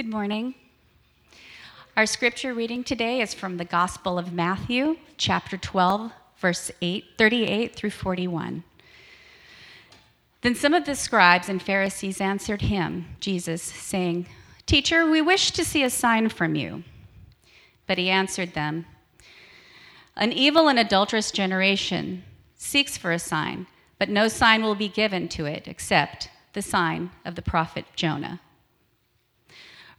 Good morning. Our scripture reading today is from the Gospel of Matthew, chapter 12, verse 8, 38 through 41. Then some of the scribes and Pharisees answered him, Jesus, saying, Teacher, we wish to see a sign from you. But he answered them, An evil and adulterous generation seeks for a sign, but no sign will be given to it except the sign of the prophet Jonah.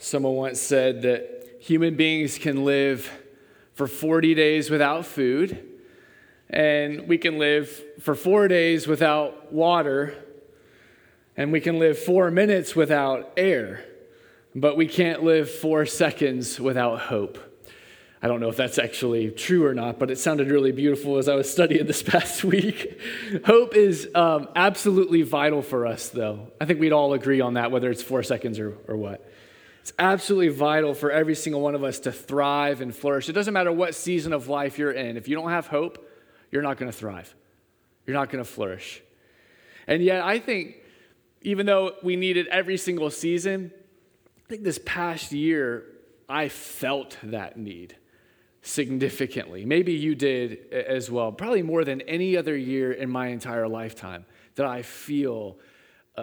Someone once said that human beings can live for 40 days without food, and we can live for four days without water, and we can live four minutes without air, but we can't live four seconds without hope. I don't know if that's actually true or not, but it sounded really beautiful as I was studying this past week. Hope is um, absolutely vital for us, though. I think we'd all agree on that, whether it's four seconds or, or what. It's absolutely vital for every single one of us to thrive and flourish. It doesn't matter what season of life you're in. If you don't have hope, you're not going to thrive. You're not going to flourish. And yet, I think even though we need it every single season, I think this past year, I felt that need significantly. Maybe you did as well. Probably more than any other year in my entire lifetime that I feel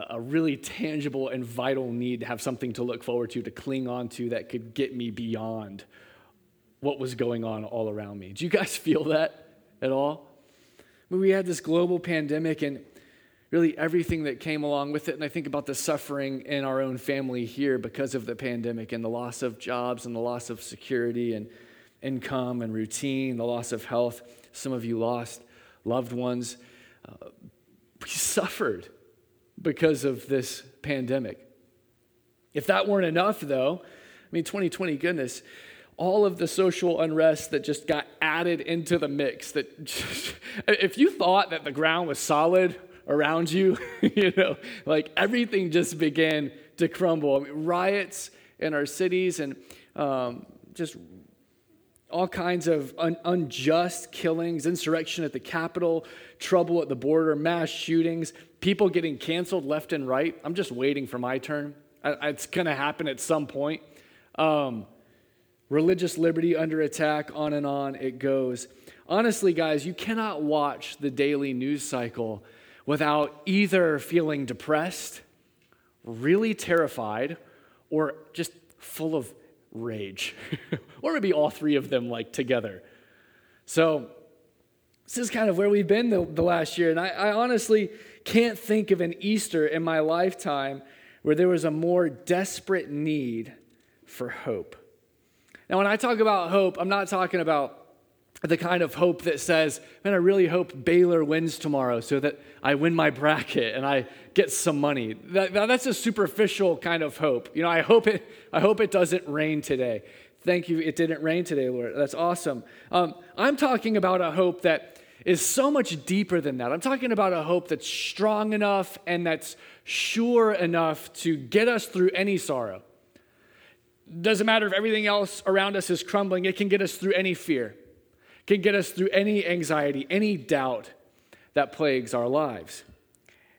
a really tangible and vital need to have something to look forward to, to cling on to that could get me beyond what was going on all around me. Do you guys feel that at all? I mean, we had this global pandemic and really everything that came along with it. And I think about the suffering in our own family here because of the pandemic and the loss of jobs and the loss of security and income and routine, the loss of health. Some of you lost loved ones. Uh, we suffered because of this pandemic. If that weren't enough, though, I mean, 2020, goodness, all of the social unrest that just got added into the mix. That just, if you thought that the ground was solid around you, you know, like everything just began to crumble. I mean, riots in our cities and um, just all kinds of un- unjust killings, insurrection at the Capitol, trouble at the border, mass shootings, people getting canceled left and right. I'm just waiting for my turn. It's going to happen at some point. Um, religious liberty under attack, on and on it goes. Honestly, guys, you cannot watch the daily news cycle without either feeling depressed, really terrified, or just full of rage. or maybe all three of them like together. So, this is kind of where we've been the, the last year. And I, I honestly can't think of an Easter in my lifetime where there was a more desperate need for hope. Now, when I talk about hope, I'm not talking about the kind of hope that says, man, I really hope Baylor wins tomorrow so that I win my bracket and I get some money. That, that's a superficial kind of hope. You know, I hope it, I hope it doesn't rain today. Thank you, it didn't rain today, Lord. That's awesome. Um, I'm talking about a hope that is so much deeper than that. I'm talking about a hope that's strong enough and that's sure enough to get us through any sorrow. Doesn't matter if everything else around us is crumbling, it can get us through any fear can get us through any anxiety, any doubt that plagues our lives.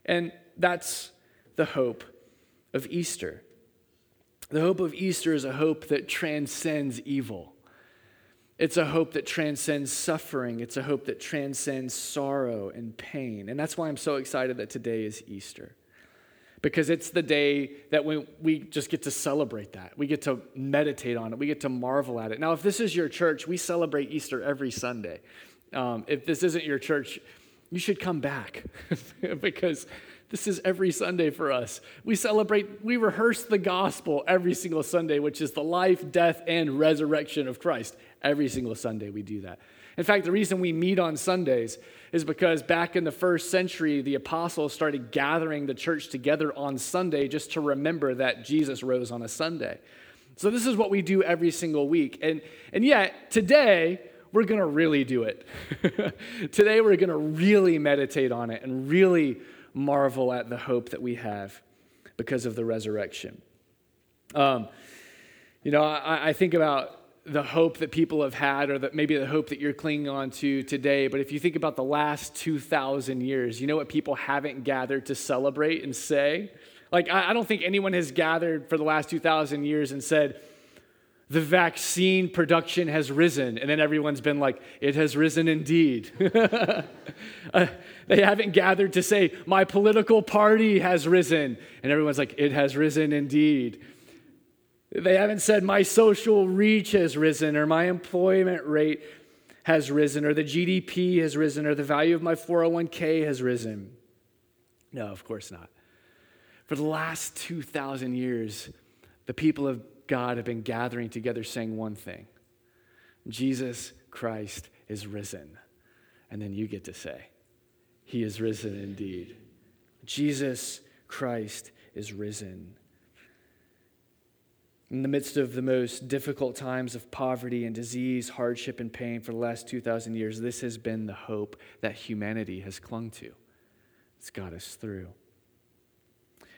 And that's the hope of Easter. The hope of Easter is a hope that transcends evil. It's a hope that transcends suffering. It's a hope that transcends sorrow and pain. And that's why I'm so excited that today is Easter because it's the day that we, we just get to celebrate that. We get to meditate on it. We get to marvel at it. Now, if this is your church, we celebrate Easter every Sunday. Um, if this isn't your church, you should come back because this is every Sunday for us. We celebrate, we rehearse the gospel every single Sunday, which is the life, death, and resurrection of Christ. Every single Sunday we do that. In fact, the reason we meet on Sundays is because back in the first century, the apostles started gathering the church together on Sunday just to remember that Jesus rose on a Sunday. So this is what we do every single week. And, and yet, today, we're going to really do it. today, we're going to really meditate on it and really marvel at the hope that we have because of the resurrection. Um, you know, I, I think about the hope that people have had, or that maybe the hope that you're clinging on to today. But if you think about the last 2,000 years, you know what people haven't gathered to celebrate and say? Like, I, don't think anyone has gathered for the last 2,000 years and said, the vaccine production has risen. And then everyone's been like, it has risen indeed. uh, they haven't gathered to say, my political party has risen. And everyone's like, it has risen indeed. They haven't said, my social reach has risen, or my employment rate has risen, or the GDP has risen, or the value of my 401k has risen. No, of course not. For the last 2,000 years, the people of God have been gathering together saying one thing Jesus Christ is risen. And then you get to say, He is risen indeed. Jesus Christ is risen. In the midst of the most difficult times of poverty and disease, hardship, and pain for the last 2,000 years, this has been the hope that humanity has clung to. It's got us through.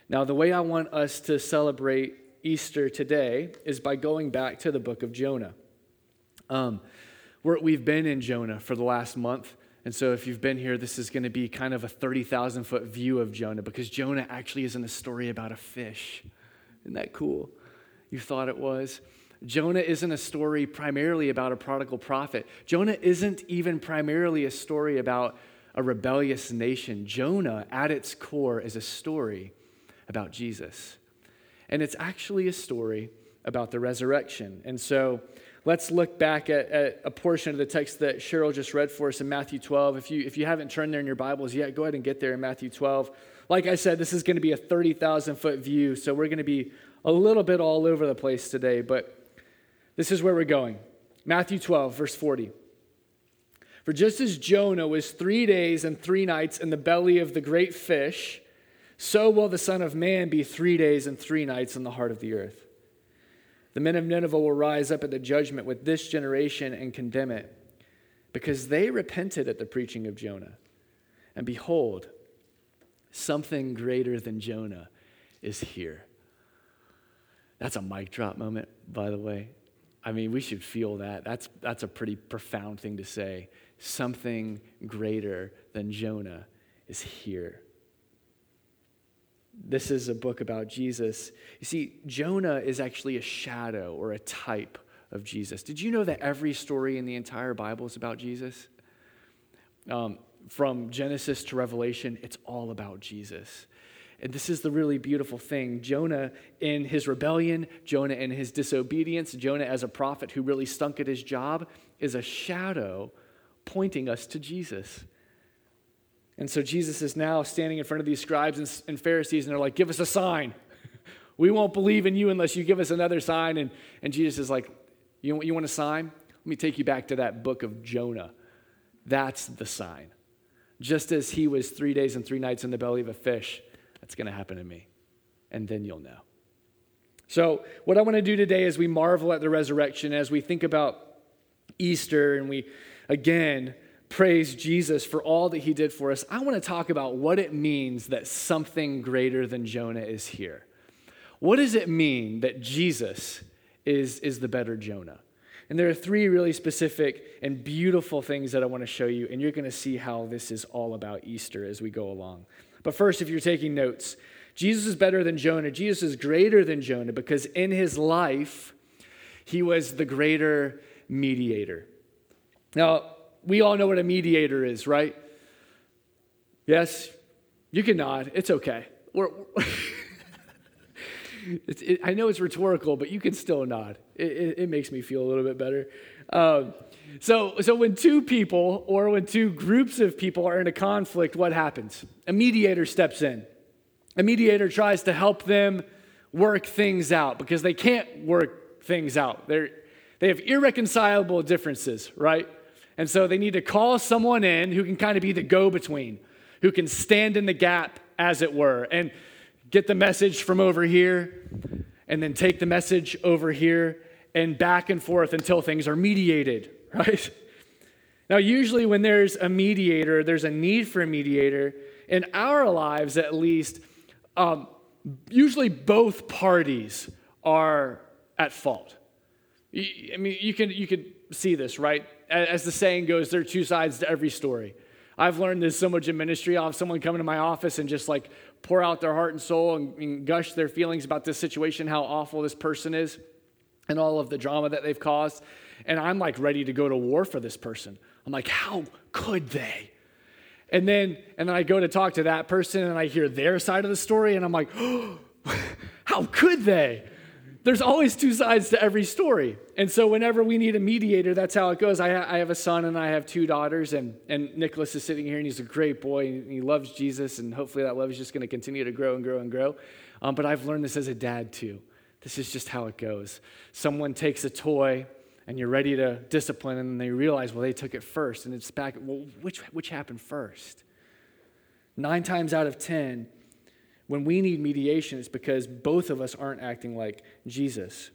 Now, the way I want us to celebrate Easter today is by going back to the book of Jonah. Um, we have been in Jonah for the last month. And so, if you've been here, this is going to be kind of a 30,000 foot view of Jonah because Jonah actually isn't a story about a fish. Isn't that cool? You thought it was. Jonah isn't a story primarily about a prodigal prophet. Jonah isn't even primarily a story about a rebellious nation. Jonah, at its core, is a story about Jesus. And it's actually a story about the resurrection. And so let's look back at, at, a portion of the text that Cheryl just read for us in Matthew 12. If you, if you haven't turned there in your Bibles yet, go ahead and get there in Matthew 12. Like I said, this is going to be a 30,000 foot view, so we're going to be a little bit all over the place today, but this is where we're going. Matthew 12, verse 40. For just as Jonah was three days and three nights in the belly of the great fish, so will the Son of Man be three days and three nights in the heart of the earth. The men of Nineveh will rise up at the judgment with this generation and condemn it, because they repented at the preaching of Jonah. And behold, something greater than Jonah is here. That's a mic drop moment, by the way. I mean, we should feel that. That's, that's a pretty profound thing to say. Something greater than Jonah is here. This is a book about Jesus. You see, Jonah is actually a shadow or a type of Jesus. Did you know that every story in the entire Bible is about Jesus? Um, from Genesis to Revelation, it's all about Jesus. And this is the really beautiful thing. Jonah, in his rebellion, Jonah in his disobedience, Jonah as a prophet who really stunk at his job, is a shadow pointing us to Jesus. And so Jesus is now standing in front of these scribes and, Pharisees, and they're like, Give us a sign. we won't believe in you unless you give us another sign. And, and Jesus is like, you, you want a sign? Let me take you back to that book of Jonah. That's the sign. Just as he was three days and three nights in the belly of a fish, that's going to happen to me. And then you'll know. So, what I want to do today is we marvel at the resurrection as we think about Easter and we, again, praise Jesus for all that he did for us. I want to talk about what it means that something greater than Jonah is here. What does it mean that Jesus is, is the better Jonah? And there are three really specific and beautiful things that I want to show you, and you're going to see how this is all about Easter as we go along. But first, if you're taking notes, Jesus is better than Jonah. Jesus is greater than Jonah because in his life, he was the greater mediator. Now, we all know what a mediator is, right? Yes? You can nod. It's okay. it's, it, I know it's rhetorical, but you can still nod. It, it, it makes me feel a little bit better. Um, so, so when two people or when two groups of people are in a conflict, what happens? A mediator steps in. A mediator tries to help them work things out because they can't work things out. They're, they have irreconcilable differences, right? And so they need to call someone in who can kind of be the go between, who can stand in the gap, as it were, and get the message from over here, and then take the message over here, and back and forth until things are mediated, right? Now, usually when there's a mediator, there's a need for a mediator. In our lives, at least, um, usually both parties are at fault. I mean, you can, you can see this, right? As the saying goes, there are two sides to every story. I've learned this so much in ministry. I'll have someone come into my office and just like pour out their heart and soul and, and gush their feelings about this situation, how awful this person is, and all of the drama that they've caused. And I'm like ready to go to war for this person. I'm like, how could they? And then, and then I go to talk to that person and I hear their side of the story and I'm like, oh, how could they? There's always two sides to every story. And so whenever we need a mediator, that's how it goes. I, ha- I have a son and I have two daughters, and, and Nicholas is sitting here and he's a great boy and he loves Jesus, and hopefully that love is just going to continue to grow and grow and grow. Um, but I've learned this as a dad too. This is just how it goes. Someone takes a toy and you're ready to discipline, and then they realize, well, they took it first, and it's back. Well, which, which happened first? Nine times out of 10, when we need mediation, it's because both of us aren't acting like Jesus.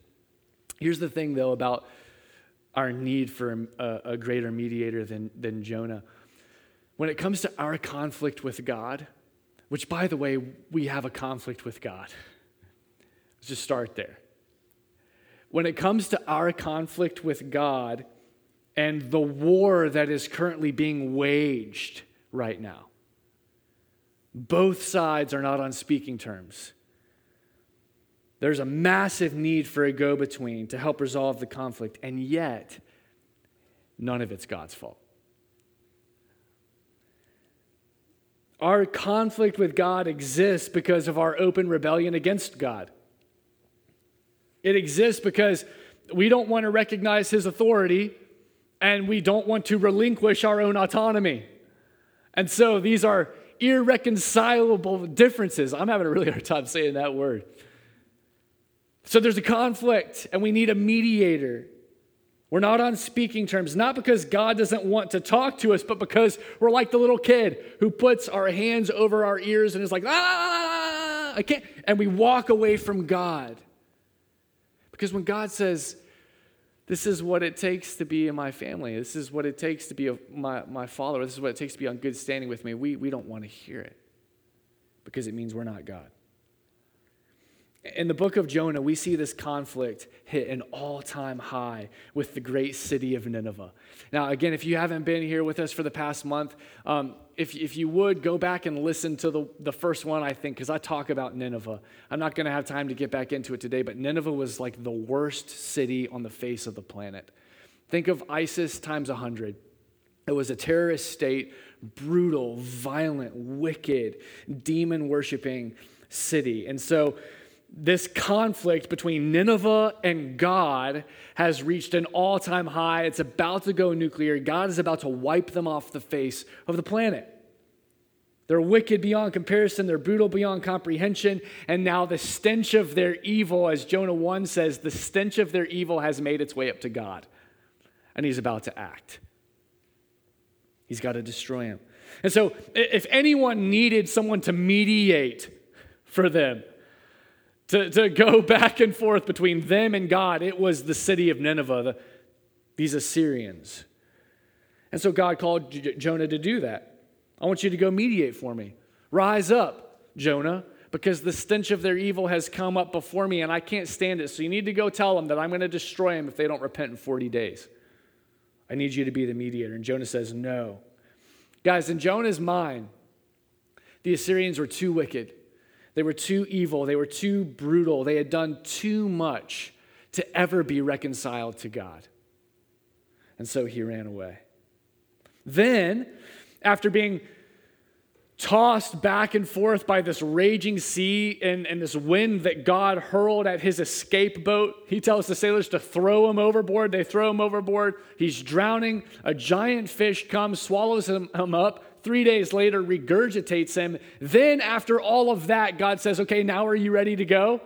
Here's the thing, though, about our need for a, a greater mediator than, than Jonah. When it comes to our conflict with God, which, by the way, we have a conflict with God, let's just start there when it comes to our conflict with God and the war that is currently being waged right now, both sides are not on speaking terms. There's a massive need for a go between to help resolve the conflict, and yet, none of it's God's fault. Our conflict with God exists because of our open rebellion against God. It exists because we don't want to recognize his authority and we don't want to relinquish our own autonomy. And so these are irreconcilable differences. I'm having a really hard time saying that word. So there's a conflict, and we need a mediator. We're not on speaking terms, not because God doesn't want to talk to us, but because we're like the little kid who puts our hands over our ears and is like, ah, I can't. And we walk away from God. Because when God says, this is what it takes to be in my family, this is what it takes to be a, my, my follower, this is what it takes to be on good standing with me, we, we don't want to hear it because it means we're not God. In the book of Jonah, we see this conflict hit an all time high with the great city of Nineveh. Now, again, if you haven't been here with us for the past month, um, if, if you would go back and listen to the, the first one, I think, because I talk about Nineveh. I'm not going to have time to get back into it today, but Nineveh was like the worst city on the face of the planet. Think of ISIS times 100. It was a terrorist state, brutal, violent, wicked, demon worshiping city. And so, this conflict between Nineveh and God has reached an all time high. It's about to go nuclear. God is about to wipe them off the face of the planet. They're wicked beyond comparison, they're brutal beyond comprehension, and now the stench of their evil, as Jonah 1 says, the stench of their evil has made its way up to God, and he's about to act. He's got to destroy him. And so, if anyone needed someone to mediate for them, to, to go back and forth between them and God, it was the city of Nineveh, the, these Assyrians. And so God called J- Jonah to do that. I want you to go mediate for me. Rise up, Jonah, because the stench of their evil has come up before me and I can't stand it. So you need to go tell them that I'm going to destroy them if they don't repent in 40 days. I need you to be the mediator. And Jonah says, No. Guys, in Jonah's mind, the Assyrians were too wicked. They were too evil. They were too brutal. They had done too much to ever be reconciled to God. And so he ran away. Then, after being tossed back and forth by this raging sea and, and this wind that God hurled at his escape boat. He tells the sailors to throw him overboard. They throw him overboard. He's drowning. A giant fish comes, swallows him, him up, Three days later, regurgitates him. Then, after all of that, God says, Okay, now are you ready to go?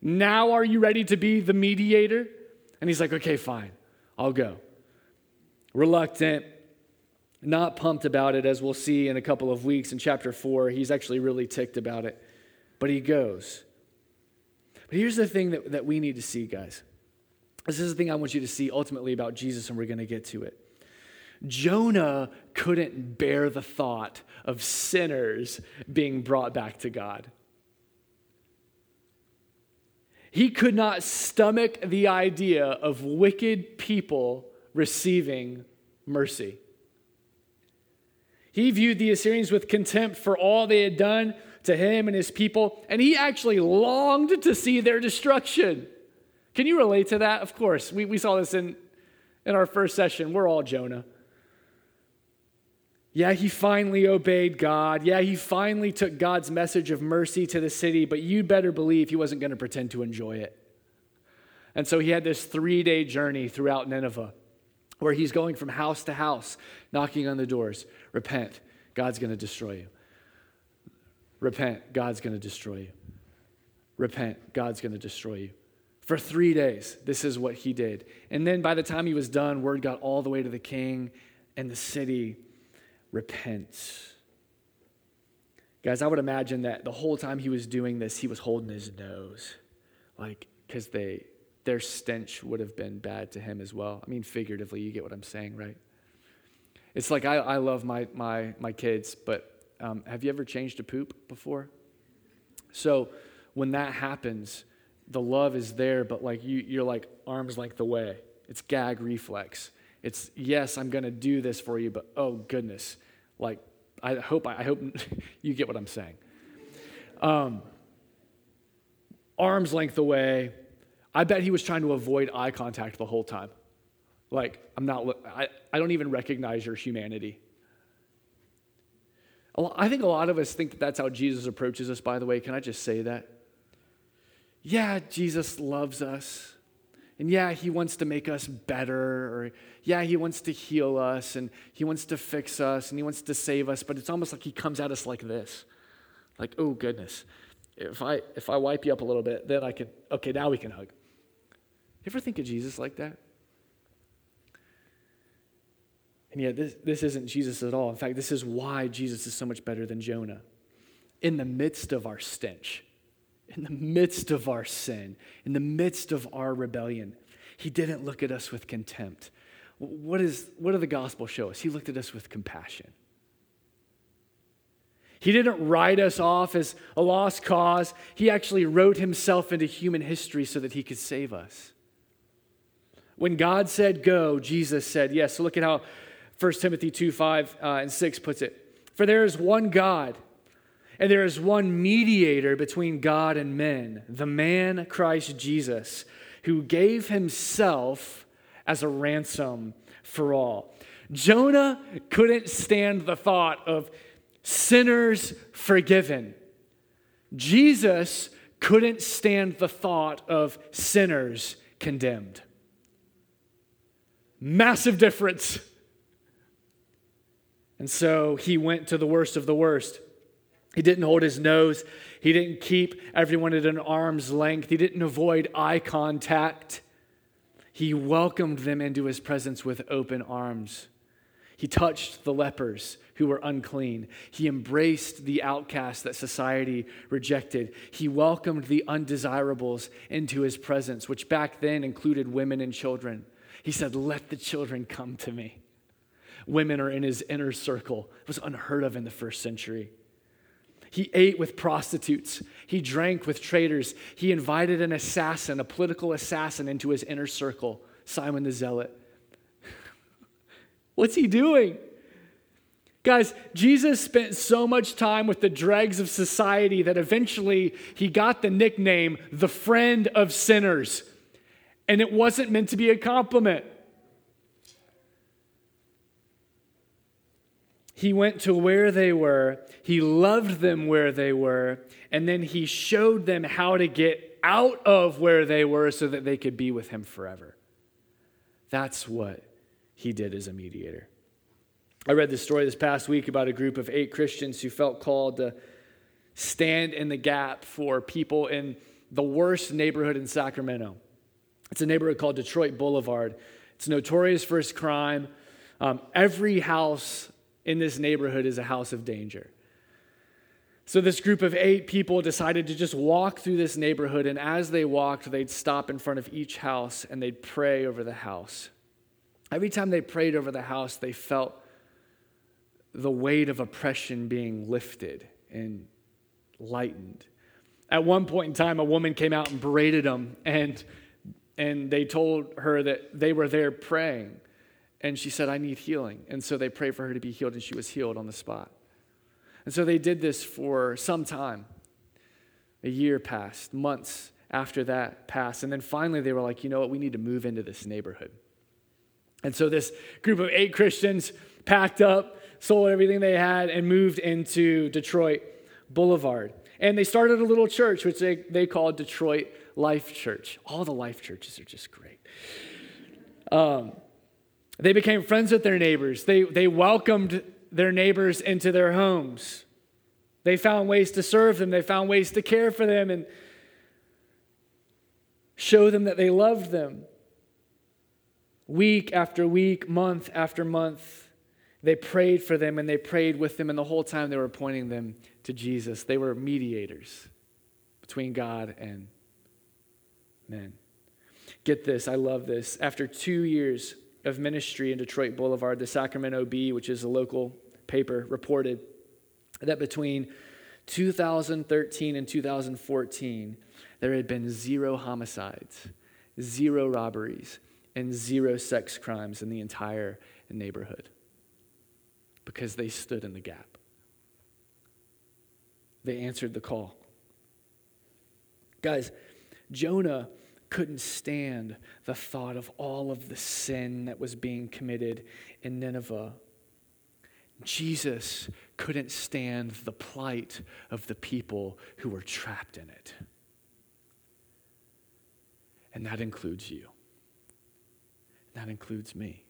Now are you ready to be the mediator? And he's like, Okay, fine, I'll go. reluctant, not pumped about it, as we'll see in a couple of weeks in chapter 4. He's actually really ticked about it, but he goes. But here's the thing that, that we need to see, guys. This is the thing I want you to see ultimately about Jesus, and we're going to get to it. Jonah couldn't bear the thought of sinners being brought back to God. He could not stomach the idea of wicked people receiving mercy. He viewed the Assyrians with contempt for all they had done to him and his people, and he actually longed to see their destruction. Can you relate to that? Of course. We, we saw this in, in our first session. We're all Jonah. Yeah, he finally obeyed God. Yeah, he finally took God's message of mercy to the city, but you'd better believe he wasn't going to pretend to enjoy it. And so he had this three day journey throughout Nineveh where he's going from house to house, knocking on the doors. Repent, God's going to destroy you. Repent, God's going to destroy you. Repent, God's going to destroy you. For three days, this is what he did. And then by the time he was done, word got all the way to the king and the city repents. Guys, I would imagine that the whole time he was doing this, he was holding his nose. Like, because they their stench would have been bad to him as well. I mean, figuratively, you get what I'm saying, right? It's like I, I love my, my, my kids, but um, have you ever changed a poop before? So when that happens, the love is there, but like you, you're like arms length away. It's gag reflex. It's yes, I'm going to do this for you, but oh goodness, like I hope I hope you get what I'm saying. Um, arms length away. I bet he was trying to avoid eye contact the whole time. Like I'm not. I, I don't even recognize your humanity. I think a lot of us think that that's how Jesus approaches us. By the way, can I just say that? Yeah, Jesus loves us. And yeah, he wants to make us better, or yeah, he wants to heal us, and he wants to fix us, and he wants to save us, but it's almost like he comes at us like this. Like, oh goodness. If I if I wipe you up a little bit, then I can okay, now we can hug. You ever think of Jesus like that? And yet this, this isn't Jesus at all. In fact, this is why Jesus is so much better than Jonah. In the midst of our stench, in the midst of our sin, in the midst of our rebellion, he didn't look at us with contempt. What, is, what do the gospel show us? He looked at us with compassion. He didn't write us off as a lost cause. He actually wrote himself into human history so that he could save us. When God said go, Jesus said yes. So look at how 1 Timothy 2 5 uh, and 6 puts it. For there is one God and there is one mediator between God and men, the man Christ Jesus, who gave himself as a ransom for all. Jonah couldn't stand the thought of sinners forgiven. Jesus couldn't stand the thought of sinners condemned. Massive difference. And so he went to the worst of the worst. He didn't hold his nose. He didn't keep everyone at an arm's length. He didn't avoid eye contact. He welcomed them into his presence with open arms. He touched the lepers who were unclean. He embraced the outcasts that society rejected. He welcomed the undesirables into his presence, which back then included women and children. He said, Let the children come to me. Women are in his inner circle. It was unheard of in the first century. He ate with prostitutes. He drank with traitors. He invited an assassin, a political assassin, into his inner circle, Simon the Zealot. What's he doing? Guys, Jesus spent so much time with the dregs of society that eventually he got the nickname the friend of sinners. And it wasn't meant to be a compliment. He went to where they were, he loved them where they were, and then he showed them how to get out of where they were so that they could be with him forever. That's what he did as a mediator. I read this story this past week about a group of eight Christians who felt called to stand in the gap for people in the worst neighborhood in Sacramento. It's a neighborhood called Detroit Boulevard. It's notorious for its crime. Um, every house in this neighborhood is a house of danger. So, this group of eight people decided to just walk through this neighborhood, and as they walked, they'd stop in front of each house and they'd pray over the house. Every time they prayed over the house, they felt the weight of oppression being lifted and lightened. At one point in time, a woman came out and berated them, and, and they told her that they were there praying. And she said, I need healing. And so they prayed for her to be healed, and she was healed on the spot. And so they did this for some time. A year passed, months after that passed. And then finally they were like, you know what, we need to move into this neighborhood. And so this group of eight Christians packed up, sold everything they had, and moved into Detroit Boulevard. And they started a little church, which they, they called Detroit Life Church. All the life churches are just great. Um, they became friends with their neighbors. They, they welcomed their neighbors into their homes. They found ways to serve them, they found ways to care for them and show them that they loved them. Week after week, month after month, they prayed for them and they prayed with them, and the whole time they were pointing them to Jesus. They were mediators between God and men. Get this, I love this. After two years of ministry in Detroit Boulevard, the Sacramento Bee, which is a local paper reported that between 2013 and 2014, there had been zero homicides, zero robberies, and zero sex crimes in the entire neighborhood because they stood in the gap. They answered the call. Guys, Jonah couldn't stand the thought of all of the sin that was being committed in Nineveh Jesus couldn't stand the plight of the people who were trapped in it. And that includes you. That includes me.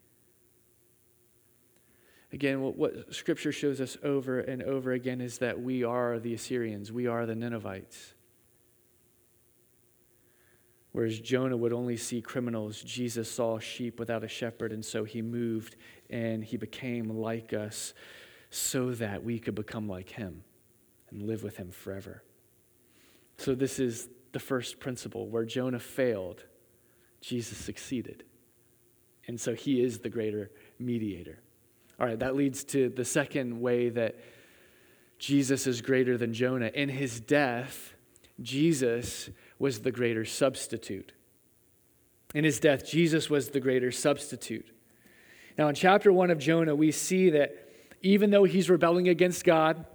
Again, what, what, Scripture shows us over and over again is that we are the Assyrians, we are the Ninevites. Whereas Jonah would only see criminals, Jesus saw sheep without a shepherd, and so he moved and he became like us so that we could become like him and live with him forever. So, this is the first principle where Jonah failed, Jesus succeeded. And so, he is the greater mediator. All right, that leads to the second way that Jesus is greater than Jonah. In his death, Jesus was the greater substitute. In his death, Jesus was the greater substitute. Now, in chapter one of Jonah, we see that even though he's rebelling against God,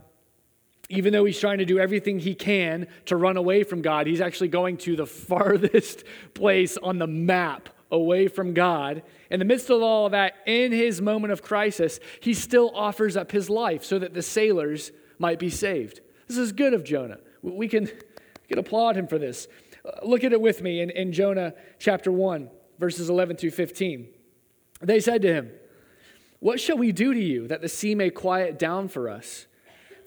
even though he's trying to do everything he can to run away from God, he's actually going to the farthest place on the map away from God. In the midst of all of that, in his moment of crisis, he still offers up his life so that the sailors might be saved. This is good of Jonah. We can, we can applaud him for this. Uh, look at it with me in, in Jonah chapter 1, verses 11 through 15. They said to him, What shall we do to you that the sea may quiet down for us?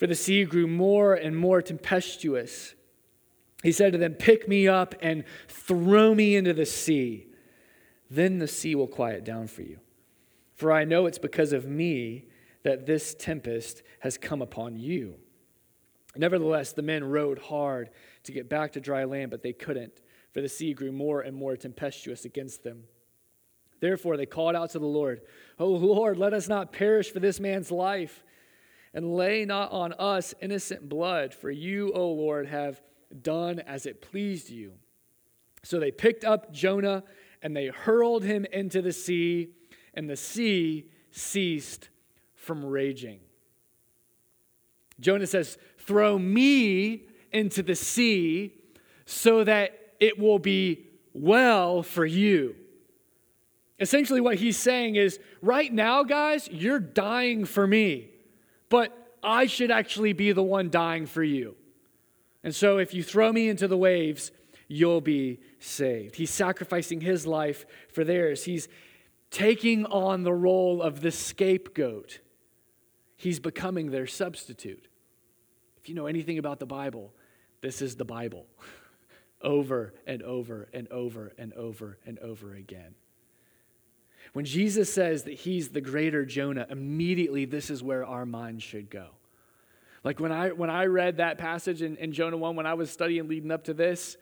For the sea grew more and more tempestuous. He said to them, Pick me up and throw me into the sea. Then the sea will quiet down for you. For I know it's because of me that this tempest has come upon you. Nevertheless, the men rowed hard to get back to dry land, but they couldn't, for the sea grew more and more tempestuous against them. Therefore, they called out to the Lord, O Lord, let us not perish for this man's life, and lay not on us innocent blood, for you, O Lord, have done as it pleased you. So they picked up Jonah and they hurled him into the sea, and the sea ceased from raging. Jonah says, Throw me into the sea so that it will be well for you. Essentially, what he's saying is right now, guys, you're dying for me, but I should actually be the one dying for you. And so, if you throw me into the waves, you'll be saved. He's sacrificing his life for theirs. He's taking on the role of the scapegoat. He's becoming their substitute. If you know anything about the Bible, this is the Bible over and over and over and over and over again. When Jesus says that he's the greater Jonah, immediately this is where our mind should go. Like when I, when I read that passage in, in Jonah 1, when I was studying leading up to this,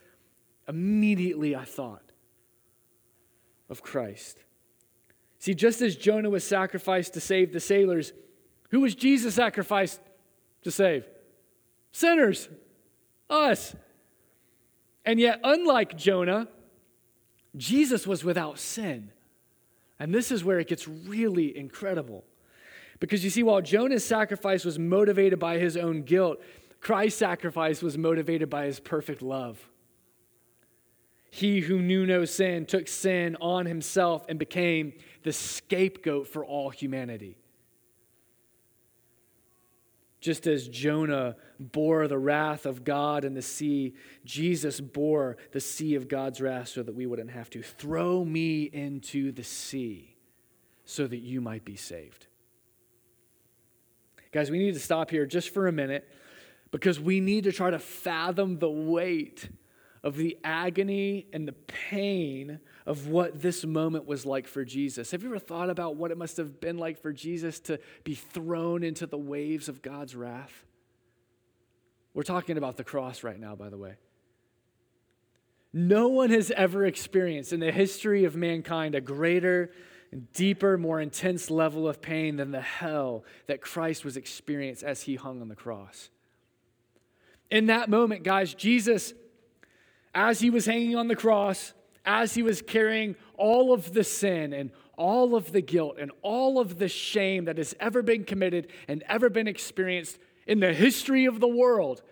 immediately I thought of Christ. See, just as Jonah was sacrificed to save the sailors, who was Jesus sacrificed to save? Sinners, us. And yet, unlike Jonah, Jesus was without sin. And this is where it gets really incredible. Because you see, while Jonah's sacrifice was motivated by his own guilt, Christ's sacrifice was motivated by his perfect love. He who knew no sin took sin on himself and became the scapegoat for all humanity. Just as Jonah bore the wrath of God in the sea, Jesus bore the sea of God's wrath so that we wouldn't have to. Throw me into the sea so that you might be saved. Guys, we need to stop here just for a minute because we need to try to fathom the weight of the agony and the pain of what this moment was like for Jesus. Have you ever thought about what it must have been like for Jesus to be thrown into the waves of God's wrath? We're talking about the cross right now, by the way. No one has ever experienced in the history of mankind a greater deeper, more intense level of pain than the hell that Christ was experienced as he hung on the cross. In that moment, guys, Jesus as he was hanging on the cross, as he was carrying all of the sin and all of the guilt and all of the shame that has ever been committed and ever been experienced in the history of the world,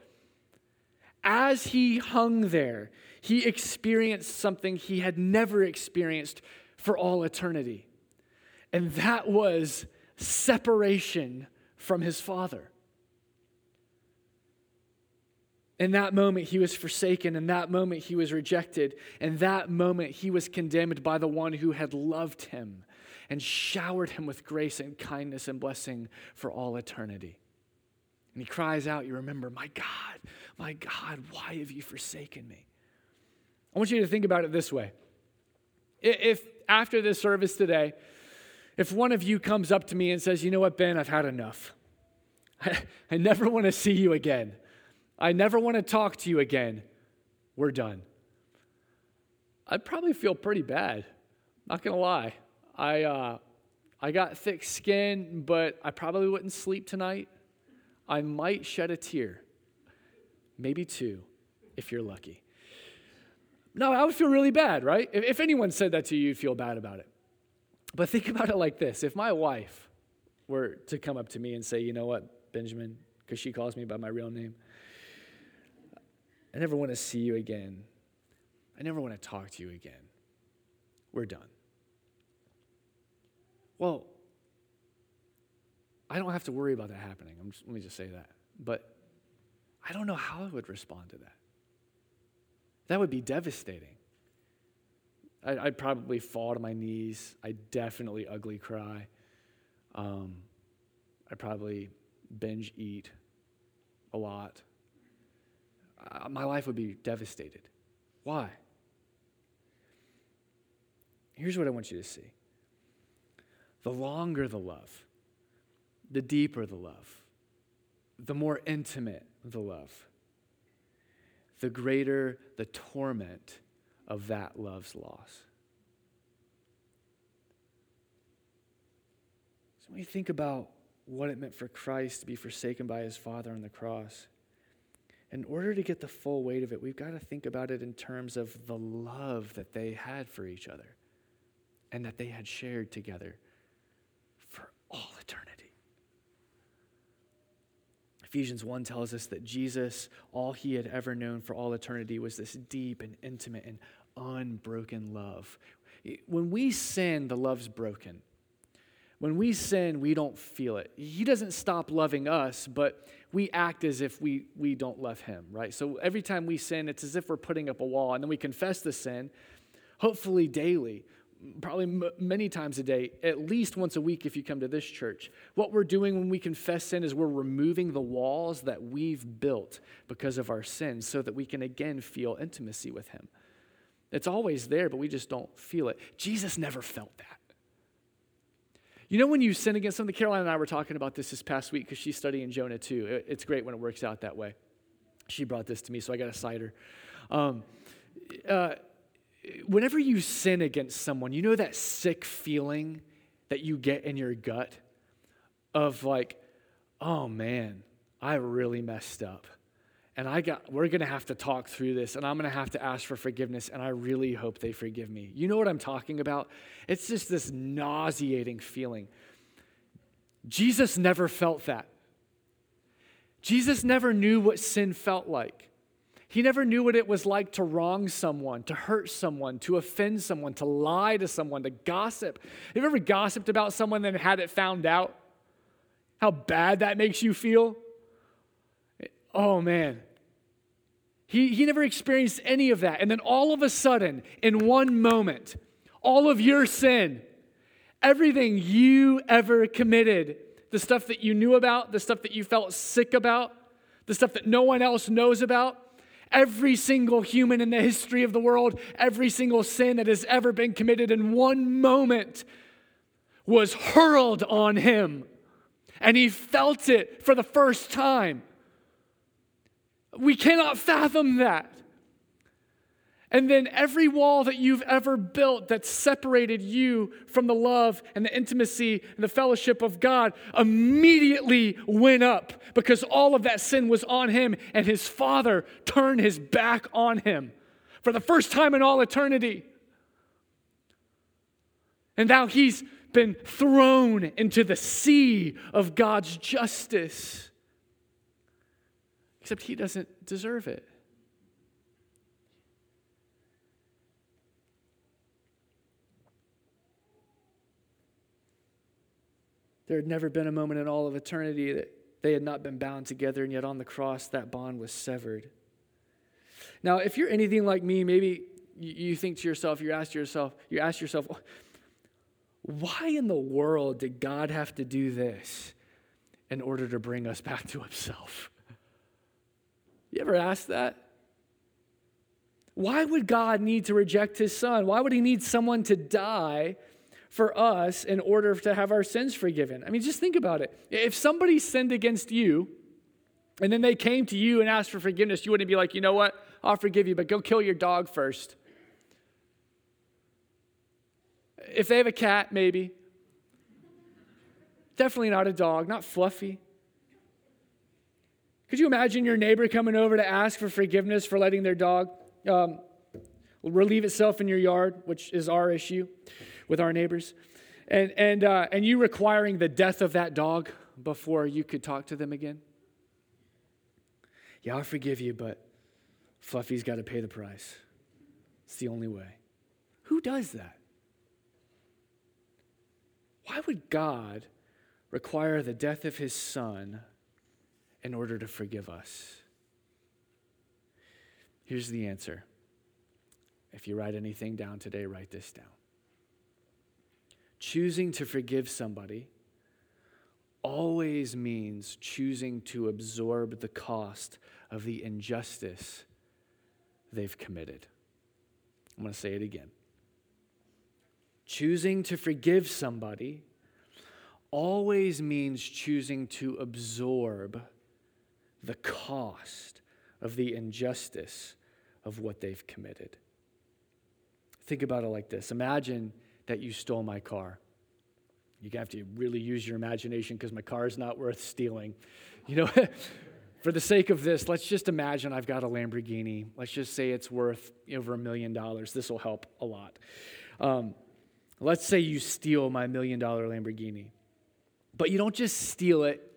as he hung there, he experienced something he had never experienced for all eternity. And that was separation from his Father. In that moment, he was forsaken. In that moment, he was rejected. In that moment, he was condemned by the one who had loved him and showered him with grace and kindness and blessing for all eternity. And he cries out, You remember, My God, my God, why have you forsaken me? I want you to think about it this way. If after this service today, if one of you comes up to me and says, You know what, Ben, I've had enough. I, I never want to see you again. I never want to talk to you again. We're done. I'd probably feel pretty bad. Not gonna lie. I uh, I got thick skin, but I probably wouldn't sleep tonight. I might shed a tear, maybe two, if you're lucky. No, I would feel really bad, right? If, if anyone said that to you, you'd feel bad about it. But think about it like this: if my wife were to come up to me and say, "You know what, Benjamin," because she calls me by my real name. I never want to see you again. I never want to talk to you again. We're done. Well, I don't have to worry about that happening. Just, let me just say that. But I don't know how I would respond to that. That would be devastating. I, would probably fall to my knees. I'd definitely ugly cry. Um, I'd probably binge eat a lot uh, my life would be devastated. Why? Here's what I want you to see the longer the love, the deeper the love, the more intimate the love, the greater the torment of that love's loss. So when you think about what it meant for Christ to be forsaken by his Father on the cross, in order to get the full weight of it, we've got to think about it in terms of the love that they had for each other and that they had shared together for all eternity. Ephesians 1 tells us that Jesus, all he had ever known for all eternity, was this deep and intimate and unbroken love. When we sin, the love's broken. When we sin, we don't feel it. He doesn't stop loving us, but we act as if we, we don't love him, right? So every time we sin, it's as if we're putting up a wall, and then we confess the sin, hopefully daily, probably m- many times a day, at least once a week if you come to this church. What we're doing when we confess sin is we're removing the walls that we've built because of our sins so that we can again feel intimacy with him. It's always there, but we just don't feel it. Jesus never felt that. You know, when you sin against something, Caroline and I were talking about this this past week because she's studying Jonah too. It's great when it works out that way. She brought this to me, so I got a cider. Um, uh, whenever you sin against someone, you know that sick feeling that you get in your gut of like, oh man, I really messed up. And I got we're going to have to talk through this and I'm going to have to ask for forgiveness and I really hope they forgive me. You know what I'm talking about? It's just this nauseating feeling. Jesus never felt that. Jesus never knew what sin felt like. He never knew what it was like to wrong someone, to hurt someone, to offend someone, to lie to someone, to gossip. Have you ever gossiped about someone and had it found out? How bad that makes you feel? Oh man. He, he never experienced any of that. And then all of a sudden, in one moment, all of your sin, everything you ever committed, the stuff that you knew about, the stuff that you felt sick about, the stuff that no one else knows about, Every single human in the history of the world, every single sin that has ever been committed in one moment was hurled on him. And he felt it for the first time. We cannot fathom that. And then every wall that you've ever built that separated you from the love and the intimacy and the fellowship of God immediately went up because all of that sin was on him, and his father turned his back on him for the first time in all eternity. And now he's been thrown into the sea of God's justice. Except he doesn't deserve it. There had never been a moment in all of eternity that they had not been bound together, and yet on the cross, that bond was severed. Now, if you're anything like me, maybe you think to yourself, you ask yourself, you ask yourself, why in the world did God have to do this in order to bring us back to himself? You ever ask that? Why would God need to reject his son? Why would he need someone to die for us in order to have our sins forgiven. I mean, just think about it. If somebody sinned against you and then they came to you and asked for forgiveness, you wouldn't be like, you know what? I'll forgive you, but go kill your dog first. If they have a cat, maybe. Definitely not a dog, not fluffy. Could you imagine your neighbor coming over to ask for forgiveness for letting their dog um, relieve itself in your yard, which is our issue? with our neighbors. And, and, uh, and you requiring the death of that dog before you could talk to them again? Yeah, I'll forgive you, but Fluffy's got to pay the price. It's the only way. Who does that? Why would God require the death of his son in order to forgive us? Here's the answer. If you write anything down today, write this down choosing to forgive somebody always means choosing to absorb the cost of the injustice they've committed. I'm going to say it again. Choosing to forgive somebody always means choosing to absorb the cost of the injustice of what they've committed. Think about it like this Imagine that you stole my car. You have to really use your imagination because my car is not worth stealing. You know, for the sake of this, let's just imagine I've got a Lamborghini. Let's just say it's worth over a million dollars. This will help a lot. Um, let's say you steal my million dollar Lamborghini, but you don't just steal it.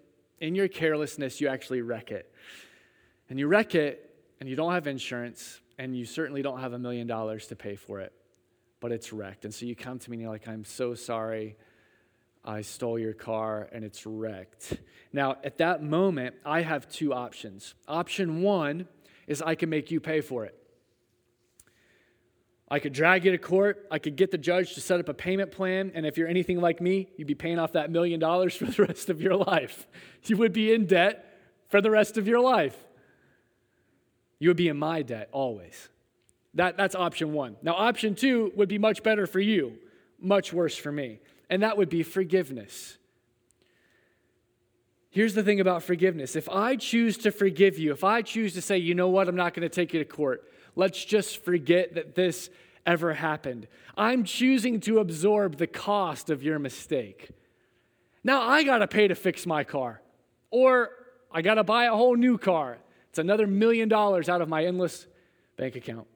In your carelessness, you actually wreck it. And you wreck it, and you don't have insurance, and you certainly don't have a million dollars to pay for it but it's wrecked. And so you come to me and you're like, I'm so sorry. I stole your car and it's wrecked. Now, at that moment, I have two options. Option one is I can make you pay for it. I could drag you to court. I could get the judge to set up a payment plan. And if you're anything like me, you'd be paying off that million dollars for the rest of your life. You would be in debt for the rest of your life. You would be in my debt always. That, that's option one. Now, option two would be much better for you, much worse for me. and that would be forgiveness. Here's the thing about forgiveness if I choose to forgive you, if I choose to say, you know what, I'm not going to take you to court, let's just forget that this ever happened. I'm choosing to absorb the cost of your mistake. Now I got to pay to fix my car, or I got to buy a whole new car. It's another million dollars out of my endless bank account.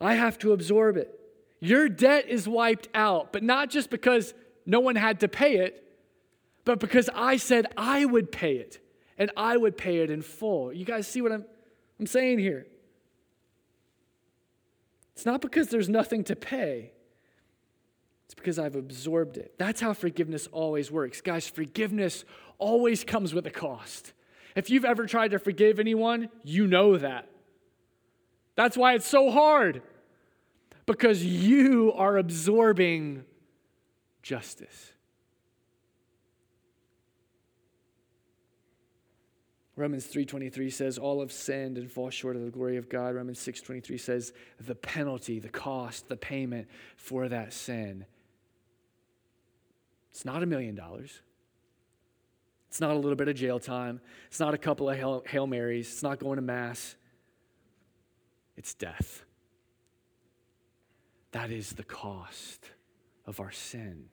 I have to absorb it. Your debt is wiped out, but not just because no one had to pay it, but because I said I would pay it and I would pay it in full. You guys see what I'm, I'm saying here? It's not because there's nothing to pay, it's because I've absorbed it. That's how forgiveness always works. Guys, forgiveness always comes with a cost. If you've ever tried to forgive anyone, you know that. That's why it's so hard, because you are absorbing justice. Romans 3:23 says all have sinned and fall short of the glory of God. Romans 6:23 says the penalty, the cost, the payment for that sin. It's not a million dollars. It's not a little bit of jail time. It's not a couple of Hail, Marys. It's not going to Mass. It's death. That is the cost of our sin.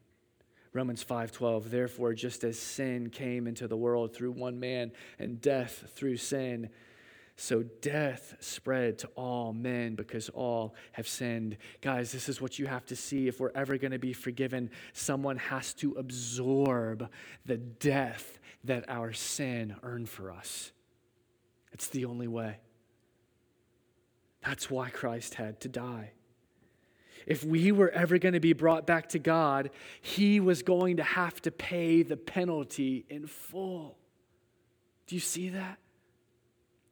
Romans 5:12 Therefore just as sin came into the world through one man and death through sin so death spread to all men because all have sinned. Guys, this is what you have to see if we're ever going to be forgiven. Someone has to absorb the death that our sin earned for us. It's the only way. That's why Christ had to die. If we were ever going to be brought back to God, He was going to have to pay the penalty in full. Do you see that?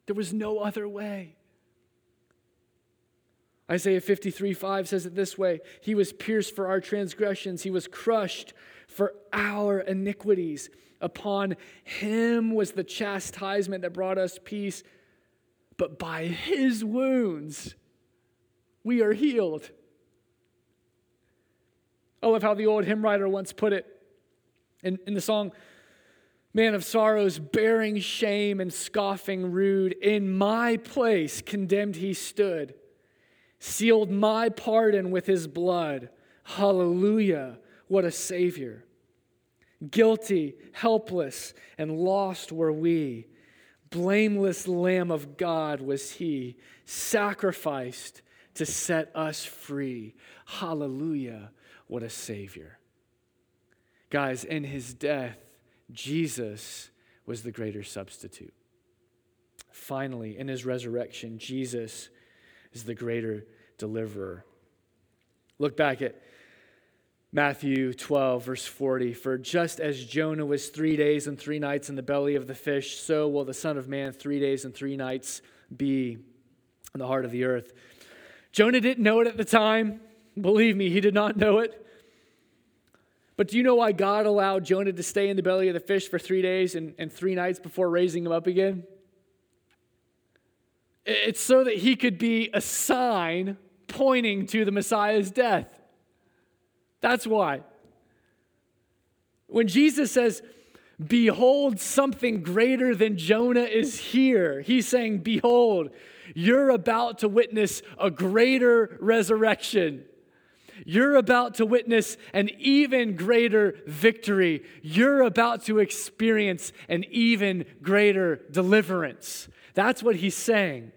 There was no other way. Isaiah 53 5 says it this way He was pierced for our transgressions, He was crushed for our iniquities. Upon Him was the chastisement that brought us peace, but by His wounds we are healed. I love how the old hymn writer once put it in, in the song, Man of sorrows, bearing shame and scoffing rude, in my place condemned he stood, sealed my pardon with his blood. Hallelujah, what a Savior. Guilty, helpless, and lost were we. Blameless Lamb of God was he, sacrificed to set us free. Hallelujah, what a Savior. Guys, in his death, Jesus was the greater substitute. Finally, in his resurrection, Jesus is the greater deliverer. Look back at Matthew 12, verse 40. For just as Jonah was three days and three nights in the belly of the fish, so will the Son of Man three days and three nights be in the heart of the earth. Jonah didn't know it at the time. Believe me, he did not know it. But do you know why God allowed Jonah to stay in the belly of the fish for three days and, and three nights before raising him up again? It's so that he could be a sign pointing to the Messiah's death. That's why. When Jesus says, Behold, something greater than Jonah is here. He's saying, Behold, you're about to witness a greater resurrection. You're about to witness an even greater victory. You're about to experience an even greater deliverance. That's what he's saying.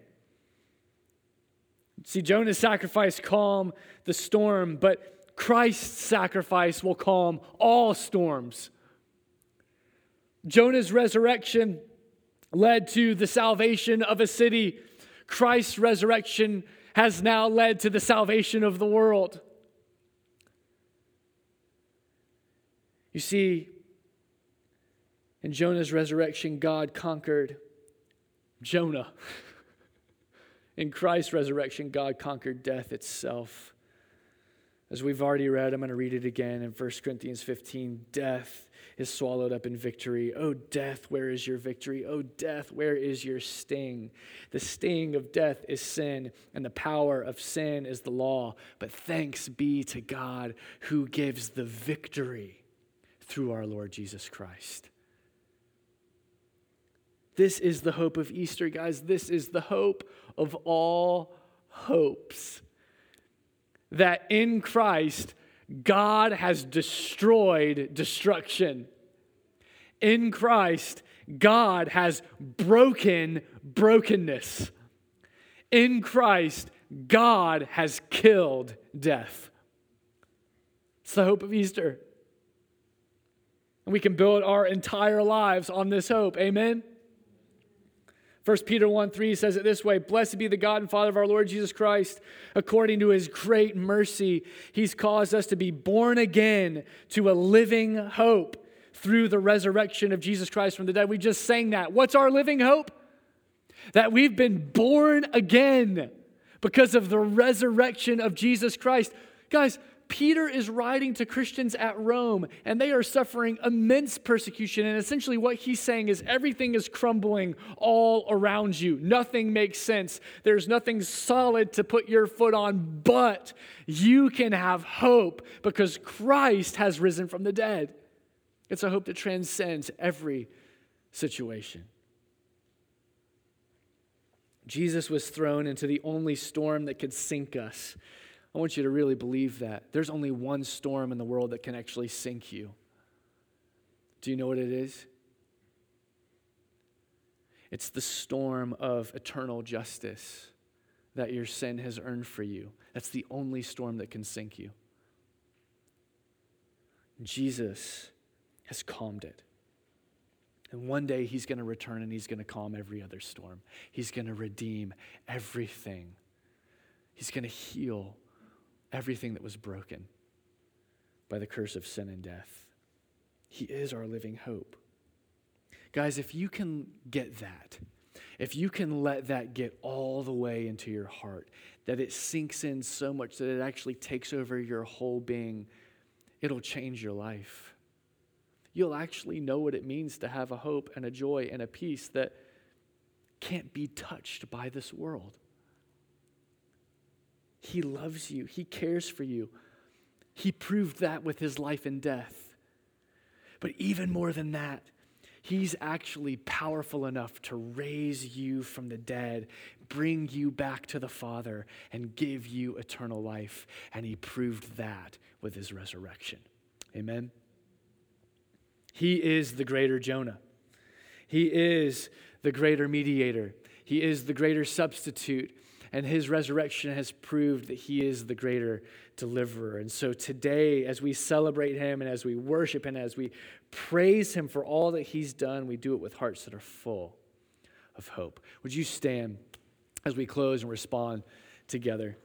See, Jonah's sacrifice calmed the storm, but Christ's sacrifice will calm all storms. Jonah's resurrection led to the salvation of a city. Christ's resurrection has now led to the salvation of the world. You see, in Jonah's resurrection, God conquered Jonah. in Christ's resurrection, God conquered death itself. As we've already read, I'm going to read it again in 1 Corinthians 15. Death is swallowed up in victory. Oh, death, where is your victory? Oh, death, where is your sting? The sting of death is sin, and the power of sin is the law. But thanks be to God who gives the victory through our Lord Jesus Christ. This is the hope of Easter, guys. This is the hope of all hopes that in Christ, God has destroyed destruction. In Christ, God has broken brokenness. In Christ, God has killed death. It's the hope of Easter. And we can build our entire lives on this hope. Amen? 1 Peter 1 3 says it this way Blessed be the God and Father of our Lord Jesus Christ. According to his great mercy, he's caused us to be born again to a living hope through the resurrection of Jesus Christ from the dead. We just sang that. What's our living hope? That we've been born again because of the resurrection of Jesus Christ. Guys, Peter is writing to Christians at Rome, and they are suffering immense persecution. And essentially, what he's saying is everything is crumbling all around you. Nothing makes sense. There's nothing solid to put your foot on, but you can have hope because Christ has risen from the dead. It's a hope that transcends every situation. Jesus was thrown into the only storm that could sink us I want you to really believe that. There's only one storm in the world that can actually sink you. Do you know what it is? It's the storm of eternal justice that your sin has earned for you. That's the only storm that can sink you. Jesus has calmed it. And one day he's going to return and he's going to calm every other storm. He's going to redeem everything. He's going to heal everything that was broken by the curse of sin and death. He is our living hope. Guys, if you can get that, if you can let that get all the way into your heart, that it sinks in so much that it actually takes over your whole being, it'll change your life. You'll actually know what it means to have a hope and a joy and a peace that can't be touched by this world. He loves you, He cares for you. He proved that with His life and death. But even more than that, He's actually powerful enough to raise you from the dead, bring you back to the Father, and give you eternal life. And He proved that with His resurrection. Amen. He is the greater Jonah. He is the greater mediator. He is the greater substitute and his resurrection has proved that he is the greater deliverer. And so today, as we celebrate him and as we worship and as we praise him for all that he's done, we do it with hearts that are full of hope. Would you stand as we close and respond together?